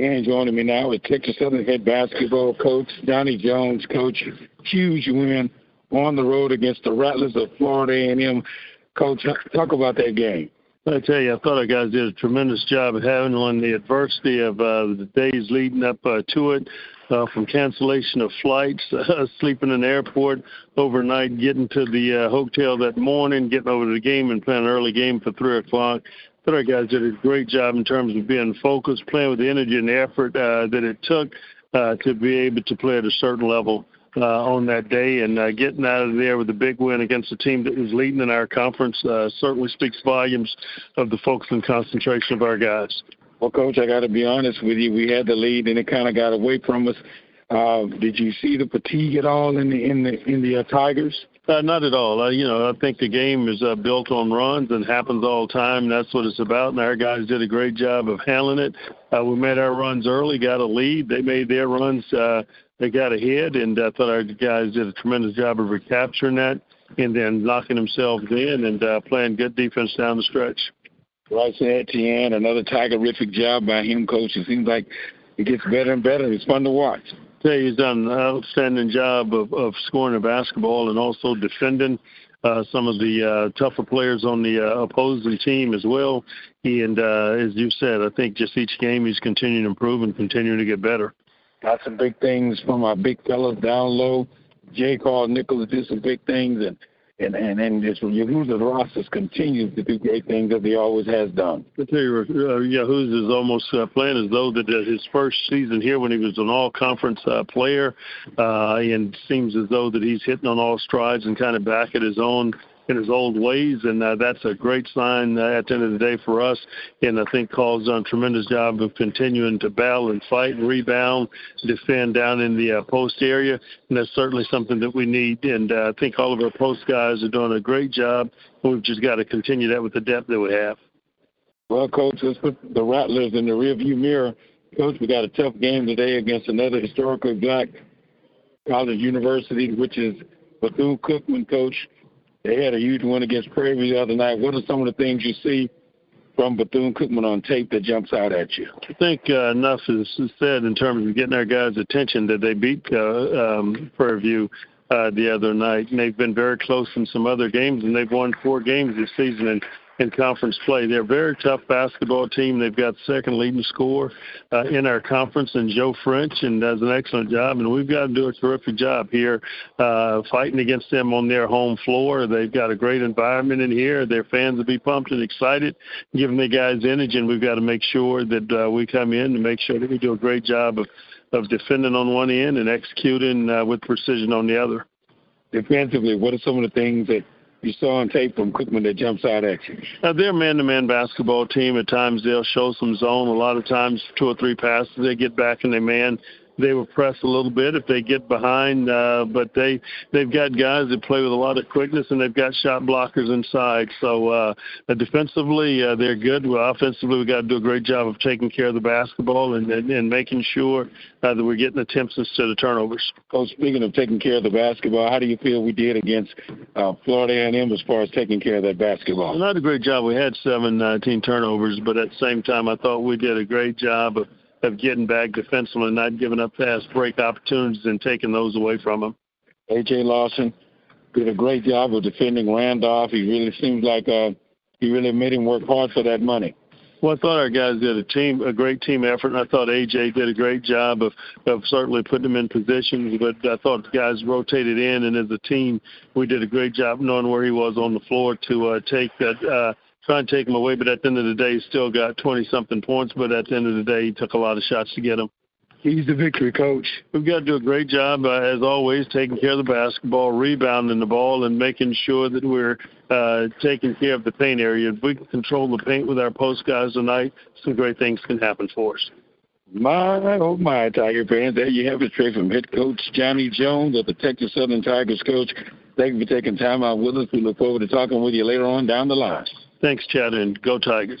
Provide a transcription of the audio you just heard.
And joining me now is Texas Southern head basketball coach Donnie Jones. Coach, huge win on the road against the Rattlers of Florida A&M. Coach, talk about that game. I tell you, I thought our guys did a tremendous job of handling the adversity of uh, the days leading up uh, to it, uh, from cancellation of flights, uh, sleeping in the airport overnight, getting to the uh, hotel that morning, getting over to the game and playing an early game for three o'clock. I thought our guys did a great job in terms of being focused, playing with the energy and the effort uh, that it took uh, to be able to play at a certain level uh, on that day and uh, getting out of there with a big win against a team that was leading in our conference uh, certainly speaks volumes of the focus and concentration of our guys. Well, Coach, I got to be honest with you. We had the lead, and it kind of got away from us. Uh, did you see the fatigue at all in the in the in the uh, Tigers? Uh, not at all. Uh, you know, I think the game is uh, built on runs and happens all the time. That's what it's about. And our guys did a great job of handling it. Uh, we made our runs early, got a lead. They made their runs. Uh, they got ahead, and I thought our guys did a tremendous job of recapturing that and then locking themselves in and uh, playing good defense down the stretch. Bryson Etienne, another Tigerific job by him, coach. It seems like it gets better and better. It's fun to watch. Tell he's done an outstanding job of, of scoring the basketball and also defending uh, some of the uh, tougher players on the uh, opposing team as well. He, and uh, as you said, I think just each game he's continuing to improve and continuing to get better. Got some big things from our big fellas down low. J. Carl Nichols did some big things, and and and and this Yahuza Rasas continues to do great things as he always has done. I tell you, uh, Yahuza is almost uh, playing as though that uh, his first season here when he was an all-conference uh, player, uh, and seems as though that he's hitting on all strides and kind of back at his own in his old ways, and uh, that's a great sign uh, at the end of the day for us. And I think Carl's done a tremendous job of continuing to battle and fight and rebound, defend down in the uh, post area, and that's certainly something that we need. And uh, I think all of our post guys are doing a great job. We've just got to continue that with the depth that we have. Well, Coach, let's put the Rattlers in the rearview mirror. Coach, we got a tough game today against another historically black college university, which is Bethune Cookman. Coach, they had a huge win against Prairie the other night. What are some of the things you see from Bethune Cookman on tape that jumps out at you? I think uh, enough is said in terms of getting our guys' attention that they beat uh, um, Prairie View uh, the other night. And they've been very close in some other games, and they've won four games this season. And in conference play. They're a very tough basketball team. They've got second leading score uh, in our conference, and Joe French, and does an excellent job. And we've got to do a terrific job here uh, fighting against them on their home floor. They've got a great environment in here. Their fans will be pumped and excited, giving the guys energy. And we've got to make sure that uh, we come in and make sure that we do a great job of, of defending on one end and executing uh, with precision on the other. Defensively, what are some of the things that you saw on tape from Cookman that jumps out at you? Uh, they're a man-to-man basketball team. At times they'll show some zone. A lot of times, two or three passes, they get back in their man they will press a little bit if they get behind. Uh, but they they've got guys that play with a lot of quickness and they've got shot blockers inside. So uh, defensively uh, they're good. Well, offensively we got to do a great job of taking care of the basketball and and, and making sure uh, that we're getting attempts instead of turnovers. Coach, speaking of taking care of the basketball, how do you feel we did against uh, Florida A&M as far as taking care of that basketball? Not a great job. We had 17 turnovers, but at the same time I thought we did a great job of of getting back defensively and not giving up fast break opportunities and taking those away from them. A.J. Lawson did a great job of defending Randolph. He really seems like uh, he really made him work hard for that money. Well, I thought our guys did a team, a great team effort, and I thought AJ did a great job of, of certainly putting them in positions. But I thought the guys rotated in, and as a team, we did a great job knowing where he was on the floor to uh, take that uh, try and take him away. But at the end of the day, still got 20 something points. But at the end of the day, he took a lot of shots to get him. Keys to victory, Coach? We've got to do a great job, uh, as always, taking care of the basketball, rebounding the ball, and making sure that we're uh, taking care of the paint area. If we can control the paint with our post guys tonight, some great things can happen for us. My, oh my, Tiger fans. There you have it straight from head coach Johnny Jones of the Texas Southern Tigers. Coach, thank you for taking time out with us. We look forward to talking with you later on down the line. Thanks, Chad, and go Tigers.